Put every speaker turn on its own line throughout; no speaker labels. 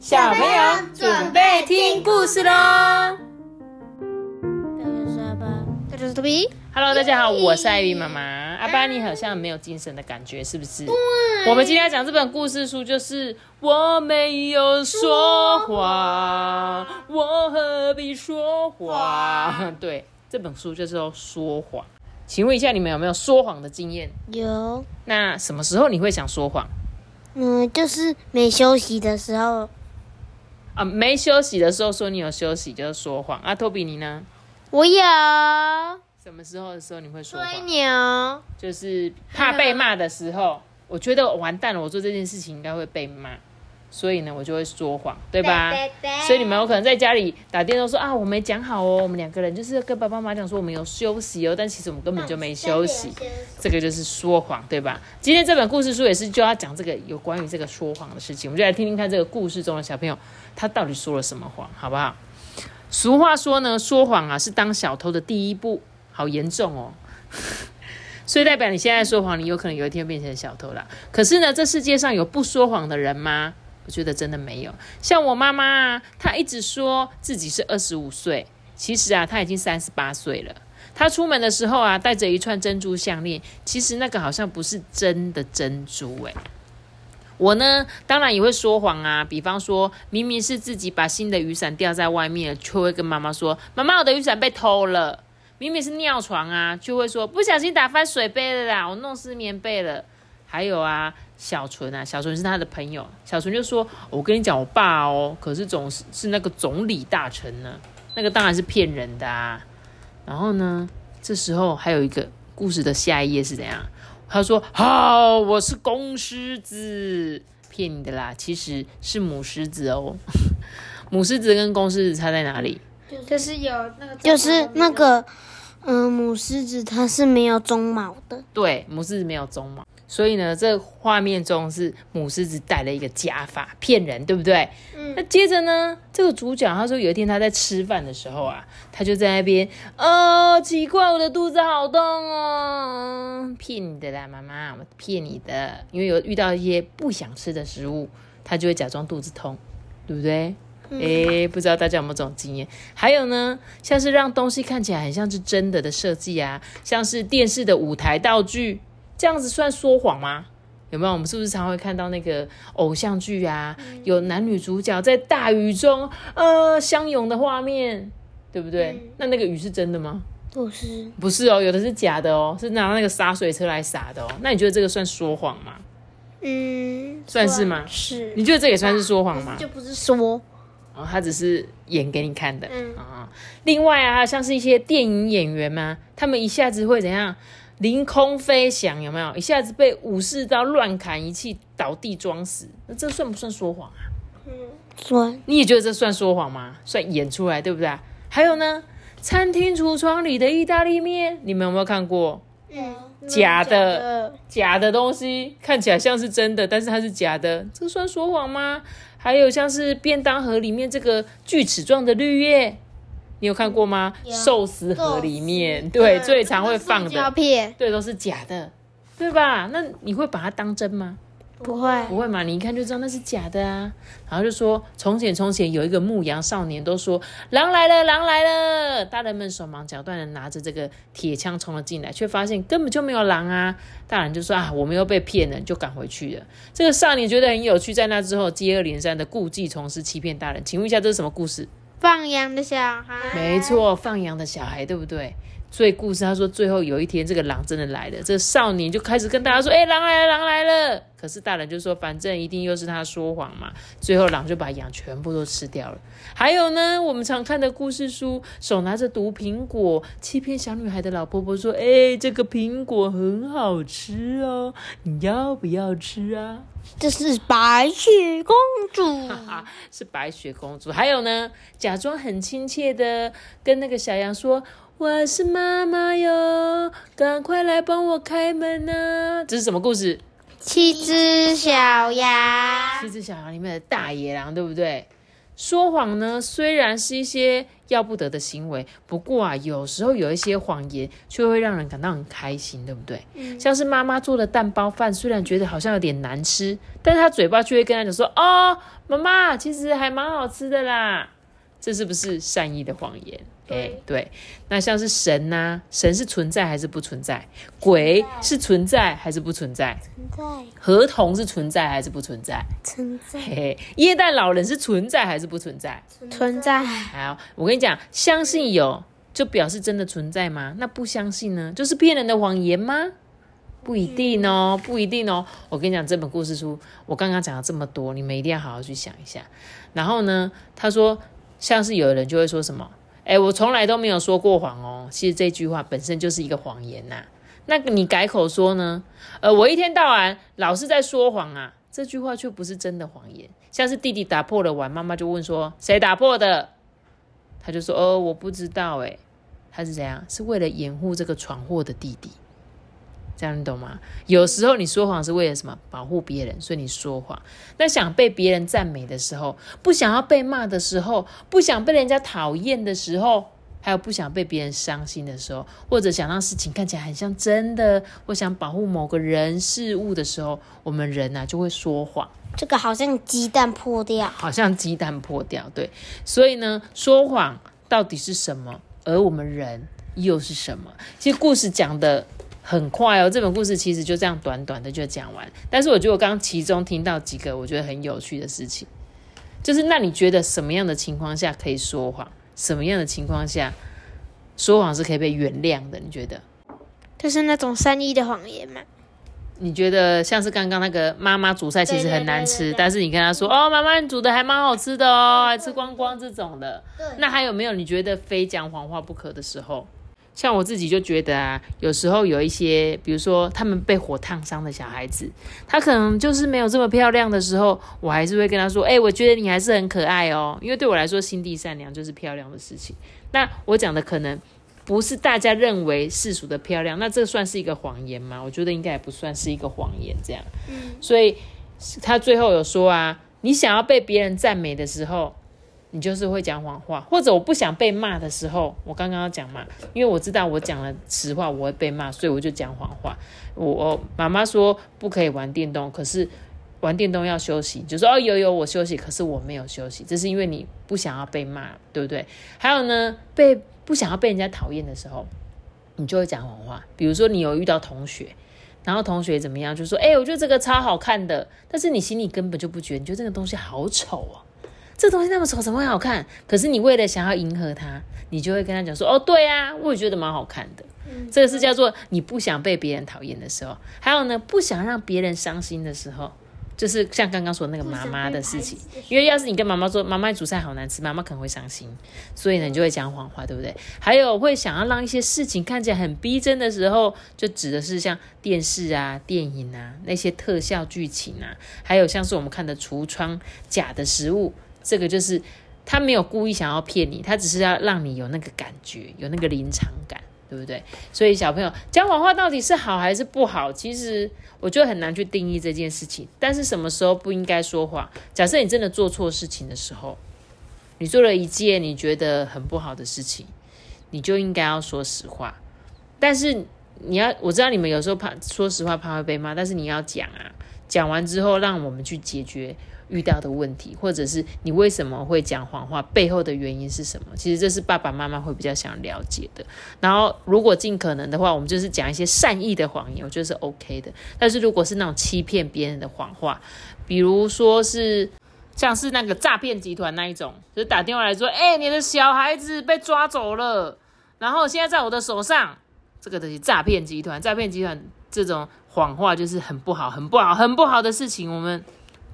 小朋友准备听故事喽
大家是托比。
！Hello，大家好，我是艾比妈妈。阿巴，你好像没有精神的感觉，是不是？我们今天要讲这本故事书，就是我没有说谎，我何必说谎？对，这本书就是要说谎。请问一下，你们有没有说谎的经验？
有，
那什么时候你会想说谎
嗯，就是没休息的时候，
啊？没休息的时候说你有休息，就是说谎。啊，托比你呢？
我有
什么时候的时候你会说
吹
谎？
牛，
就是怕被骂的时候，我觉得完蛋了，我做这件事情应该会被骂，所以呢，我就会说谎，对吧？
对对对
所以你们有可能在家里打电话说啊，我没讲好哦，我们两个人就是跟爸爸妈妈讲说我们有休息哦，但其实我们根本就没休息，这个就是说谎，对吧？今天这本故事书也是就要讲这个有关于这个说谎的事情，我们就来听听看这个故事中的小朋友他到底说了什么谎，好不好？俗话说呢，说谎啊是当小偷的第一步，好严重哦。所以代表你现在说谎，你有可能有一天变成小偷啦。可是呢，这世界上有不说谎的人吗？我觉得真的没有。像我妈妈啊，她一直说自己是二十五岁，其实啊，她已经三十八岁了。她出门的时候啊，带着一串珍珠项链，其实那个好像不是真的珍珠诶、我呢，当然也会说谎啊。比方说，明明是自己把新的雨伞掉在外面，就会跟妈妈说：“妈妈，我的雨伞被偷了。”明明是尿床啊，就会说不小心打翻水杯了啦，我弄湿棉被了。还有啊，小纯啊，小纯是他的朋友，小纯就说：“我跟你讲，我爸哦，可是总是是那个总理大臣呢，那个当然是骗人的啊。”然后呢，这时候还有一个故事的下一页是怎样？他说：“好，我是公狮子，骗你的啦，其实是母狮子哦。母狮子跟公狮子差在哪里？
就是有那个，就是那个，嗯，母狮子它是没有鬃毛的，
对，母狮子没有鬃毛，所以呢，这画面中是母狮子戴了一个假发，骗人，对不对？
嗯
那接着呢，这个主角他说有一天他在吃饭的时候啊，他就在那边，哦，奇怪，我的肚子好痛哦，骗你的啦，妈妈，我骗你的，因为有遇到一些不想吃的食物，他就会假装肚子痛，对不对？诶，不知道大家有没有这种经验？还有呢，像是让东西看起来很像是真的的设计啊，像是电视的舞台道具，这样子算说谎吗？有没有？我们是不是常会看到那个偶像剧啊，有男女主角在大雨中呃相拥的画面，对不对？那那个雨是真的吗？
不是，
不是哦，有的是假的哦，是拿那个洒水车来洒的哦。那你觉得这个算说谎吗？
嗯，
算是吗？
是，
你觉得这也算是说谎吗？
就不是说，
哦，他只是演给你看的。
嗯
啊、另外啊，像是一些电影演员嘛，他们一下子会怎样？凌空飞翔，有没有？一下子被武士刀乱砍一气，倒地装死，那这算不算说谎啊？
嗯算，
你也觉得这算说谎吗？算演出来，对不对？还有呢，餐厅橱窗里的意大利面，你们有没有看过？
嗯，
假的
的，
假的东西看起来像是真的，但是它是假的，这算说谎吗？还有像是便当盒里面这个锯齿状的绿叶，你有看过吗？寿司盒里面，对，最常会放
胶
的，
片，
对，都是假的，对吧？那你会把它当真吗？
不会，
不会嘛？你一看就知道那是假的啊。然后就说，从前从前有一个牧羊少年，都说狼来了，狼来了。大人们手忙脚乱的拿着这个铁枪冲了进来，却发现根本就没有狼啊。大人就说啊，我们又被骗了，就赶回去了。这个少年觉得很有趣，在那之后接二连三的故技重施，欺骗大人。请问一下，这是什么故事？
放羊的小孩，
没，错，放羊的小孩，对不对？所以故事他说，最后有一天，这个狼真的来了，这个少年就开始跟大家说：“哎、狼来了，狼来了！”可是大人就说：“反正一定又是他说谎嘛。”最后狼就把羊全部都吃掉了。还有呢，我们常看的故事书，手拿着毒苹果欺骗小女孩的老婆婆说：“哎、这个苹果很好吃哦，你要不要吃啊？”
这是白雪公主，
啊，是白雪公主。还有呢，假装很亲切的跟那个小羊说：“我是妈妈哟，赶快来帮我开门呐、这是什么故事？
七只小羊，
七只小羊里面的大野狼，对不对？说谎呢，虽然是一些要不得的行为，不过啊，有时候有一些谎言却会让人感到很开心，对不对？像是妈妈做的蛋包饭，虽然觉得好像有点难吃，但是她嘴巴却会跟她讲说：“哦，妈妈，其实还蛮好吃的啦。”这是不是善意的谎言？哎，对，那像是神呐，神是存在还是不存在？鬼是存在还是不存在？
存在，
合同是存在还是不存在？
存在，
嘿嘿，耶诞老人是存在还是不存在？
存在。
好，我跟你讲，相信有就表示真的存在吗？那不相信呢，就是骗人的谎言吗？不一定哦，不一定哦。我跟你讲，这本故事书，我刚刚讲了这么多，你们一定要好好去想一下。然后呢，他说，像是有人就会说什么？哎，我从来都没有说过谎哦。其实这句话本身就是一个谎言呐。那你改口说呢？呃，我一天到晚老是在说谎啊。这句话却不是真的谎言。像是弟弟打破了碗，妈妈就问说：“谁打破的？”他就说：“哦，我不知道。”哎，他是怎样？是为了掩护这个闯祸的弟弟。这样你懂吗？有时候你说谎是为了什么？保护别人，所以你说谎。那想被别人赞美的时候，不想要被骂的时候，不想被人家讨厌的时候，还有不想被别人伤心的时候，或者想让事情看起来很像真的，或想保护某个人事物的时候，我们人呢就会说谎。
这个好像鸡蛋破掉，
好像鸡蛋破掉。对，所以呢，说谎到底是什么？而我们人又是什么？其实故事讲的。很快哦，这本故事其实就这样短短的就讲完。但是我觉得我刚刚其中听到几个我觉得很有趣的事情，就是那你觉得什么样的情况下可以说谎？什么样的情况下说谎是可以被原谅的？你觉得？
就是那种善意的谎言嘛？
你觉得像是刚刚那个妈妈煮菜其实很难吃，但是你跟她说哦，妈妈你煮的还蛮好吃的哦，还吃光光这种的。那还有没有你觉得非讲谎话不可的时候？像我自己就觉得啊，有时候有一些，比如说他们被火烫伤的小孩子，他可能就是没有这么漂亮的时候，我还是会跟他说：“哎，我觉得你还是很可爱哦。”因为对我来说，心地善良就是漂亮的事情。那我讲的可能不是大家认为世俗的漂亮，那这算是一个谎言吗？我觉得应该也不算是一个谎言。这样，嗯，所以他最后有说啊，你想要被别人赞美的时候。你就是会讲谎话，或者我不想被骂的时候，我刚刚要讲嘛，因为我知道我讲了实话我会被骂，所以我就讲谎话。我妈妈说不可以玩电动，可是玩电动要休息，就说哦有有我休息，可是我没有休息，这是因为你不想要被骂，对不对？还有呢，被不想要被人家讨厌的时候，你就会讲谎话。比如说你有遇到同学，然后同学怎么样，就说哎，我觉得这个超好看的，但是你心里根本就不觉得，你觉得这个东西好丑哦。这东西那么丑，怎么会好看？可是你为了想要迎合他，你就会跟他讲说：“哦，对啊，我也觉得蛮好看的。”这个是叫做你不想被别人讨厌的时候。还有呢，不想让别人伤心的时候，就是像刚刚说那个妈妈的事情。因为要是你跟妈妈说：“妈妈煮菜好难吃”，妈妈可能会伤心，所以呢，你就会讲谎话，对不对？还有会想要让一些事情看起来很逼真的时候，就指的是像电视啊、电影啊那些特效剧情啊，还有像是我们看的橱窗假的食物。这个就是他没有故意想要骗你，他只是要让你有那个感觉，有那个临场感，对不对？所以小朋友讲谎话到底是好还是不好？其实我觉得很难去定义这件事情。但是什么时候不应该说谎？假设你真的做错事情的时候，你做了一件你觉得很不好的事情，你就应该要说实话。但是你要我知道你们有时候怕说实话怕会被骂，但是你要讲啊，讲完之后让我们去解决。遇到的问题，或者是你为什么会讲谎话，背后的原因是什么？其实这是爸爸妈妈会比较想了解的。然后，如果尽可能的话，我们就是讲一些善意的谎言，我觉得是 OK 的。但是，如果是那种欺骗别人的谎话，比如说是像是那个诈骗集团那一种，就是打电话来说：“哎，你的小孩子被抓走了，然后现在在我的手上。”这个东西诈骗集团，诈骗集团这种谎话就是很不好、很不好、很不好的事情，我们。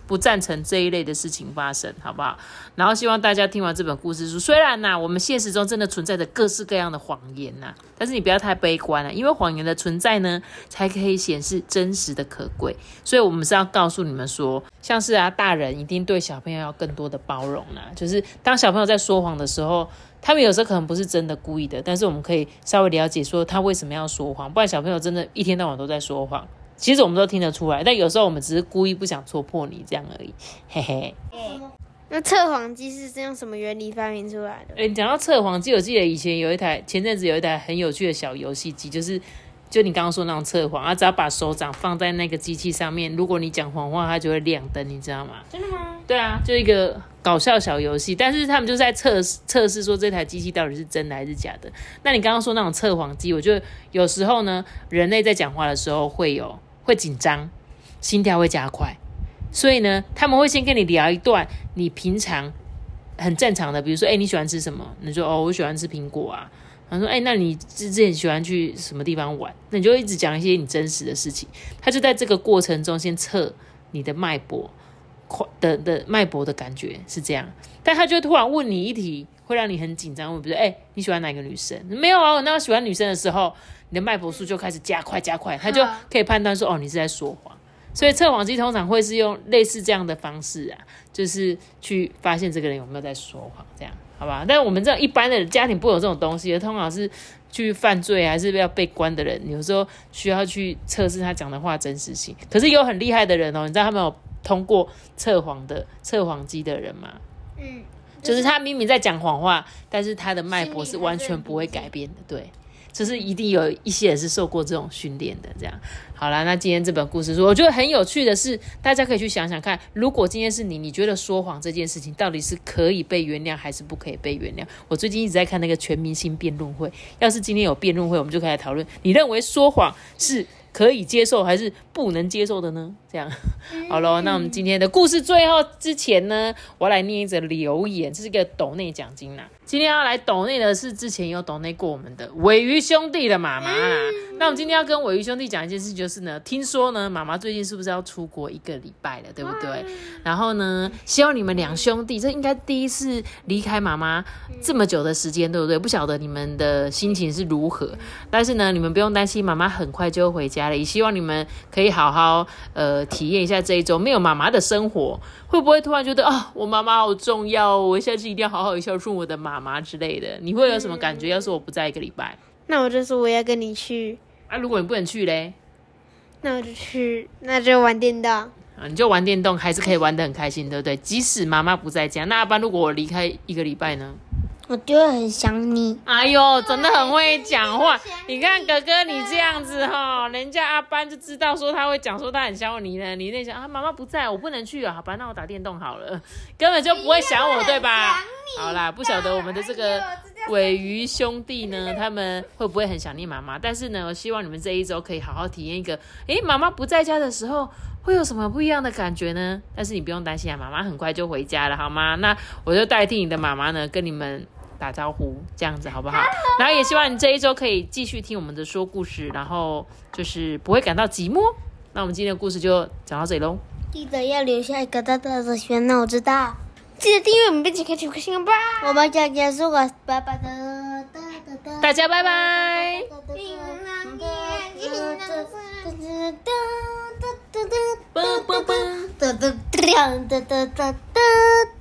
不赞成这一类的事情发生，好不好？然后希望大家听完这本故事书，虽然呐，我们现实中真的存在着各式各样的谎言呐，但是你不要太悲观了，因为谎言的存在呢，才可以显示真实的可贵。所以，我们是要告诉你们说，像是啊，大人一定对小朋友要更多的包容啦。就是当小朋友在说谎的时候，他们有时候可能不是真的故意的，但是我们可以稍微了解说他为什么要说谎，不然小朋友真的一天到晚都在说谎。其实我们都听得出来，但有时候我们只是故意不想戳破你这样而已，嘿嘿。
那测谎机是用什么原理发明出来的？
哎，讲到测谎机，我记得以前有一台，前阵子有一台很有趣的小游戏机，就是就你刚刚说那种测谎，啊，只要把手掌放在那个机器上面，如果你讲谎话，它就会亮灯，你知道吗？
真的吗？
对啊，就一个搞笑小游戏，但是他们就在测试测试说这台机器到底是真的还是假的。那你刚刚说那种测谎机，我觉得有时候呢，人类在讲话的时候会有会紧张，心跳会加快。所以呢，他们会先跟你聊一段你平常很正常的，比如说，哎，你喜欢吃什么？你说，哦，我喜欢吃苹果啊。他说，哎，那你之前喜欢去什么地方玩？那你就一直讲一些你真实的事情。他就在这个过程中先测你的脉搏，快的的脉搏的感觉是这样。但他就突然问你一题，会让你很紧张。问，比如说，哎，你喜欢哪个女生？没有啊，我那我喜欢女生的时候，你的脉搏数就开始加快加快，他就可以判断说，哦，你是在说谎。所以测谎机通常会是用类似这样的方式啊，就是去发现这个人有没有在说谎，这样好吧？但我们这样一般的家庭不有这种东西，通常是去犯罪还是要被关的人，有时候需要去测试他讲的话真实性。可是有很厉害的人哦，你知道他们有通过测谎的测谎机的人吗？嗯，就是他明明在讲谎话，但是他的脉搏是完全不会改变的，对。就是一定有一些人是受过这种训练的，这样好了。那今天这本故事书，我觉得很有趣的是，大家可以去想想看，如果今天是你，你觉得说谎这件事情到底是可以被原谅还是不可以被原谅？我最近一直在看那个全明星辩论会，要是今天有辩论会，我们就可以来讨论，你认为说谎是？可以接受还是不能接受的呢？这样好了，那我们今天的故事最后之前呢，我来念一则留言，这是一个抖内奖金啦。今天要来抖内的是之前有抖内过我们的尾鱼兄弟的妈妈啦。那我们今天要跟尾鱼兄弟讲一件事，就是呢，听说呢，妈妈最近是不是要出国一个礼拜了，对不对？然后呢，希望你们两兄弟，这应该第一次离开妈妈这么久的时间，对不对？不晓得你们的心情是如何，但是呢，你们不用担心，妈妈很快就会回家了。也希望你们可以好好呃体验一下这一周没有妈妈的生活，会不会突然觉得啊，我妈妈好重要，我下次一定要好好孝顺我的妈妈之类的？你会有什么感觉？要是我不在一个礼拜，
那我就说我要跟你去
啊。如果你不能去嘞，
那我就去，那就玩电动啊。
你就玩电动，还是可以玩的很开心，对不对？即使妈妈不在家，那阿班如果我离开一个礼拜呢？
我就会很想你。
哎呦，真的很会讲话。你看哥哥你这样子哈，人家阿班就知道说他会讲说他很想你呢。你那想啊，妈妈不在我不能去啊，好吧，那我打电动好了，根本就不会想我，对吧？好啦，不晓得我们的这个尾鱼兄弟呢，他们会不会很想念妈妈？但是呢，我希望你们这一周可以好好体验一个，诶，妈妈不在家的时候会有什么不一样的感觉呢？但是你不用担心啊，妈妈很快就回家了，好吗？那我就代替你的妈妈呢，跟你们。打招呼，这样子好不好？然后也希望你这一周可以继续听我们的说故事，然后就是不会感到寂寞。那我们今天的故事就讲到这里喽。
记得要留下一个大大的喜欢，那我知道。记得订阅我们，并且开启开心吧。我们就结束了，拜拜的，
大家拜拜。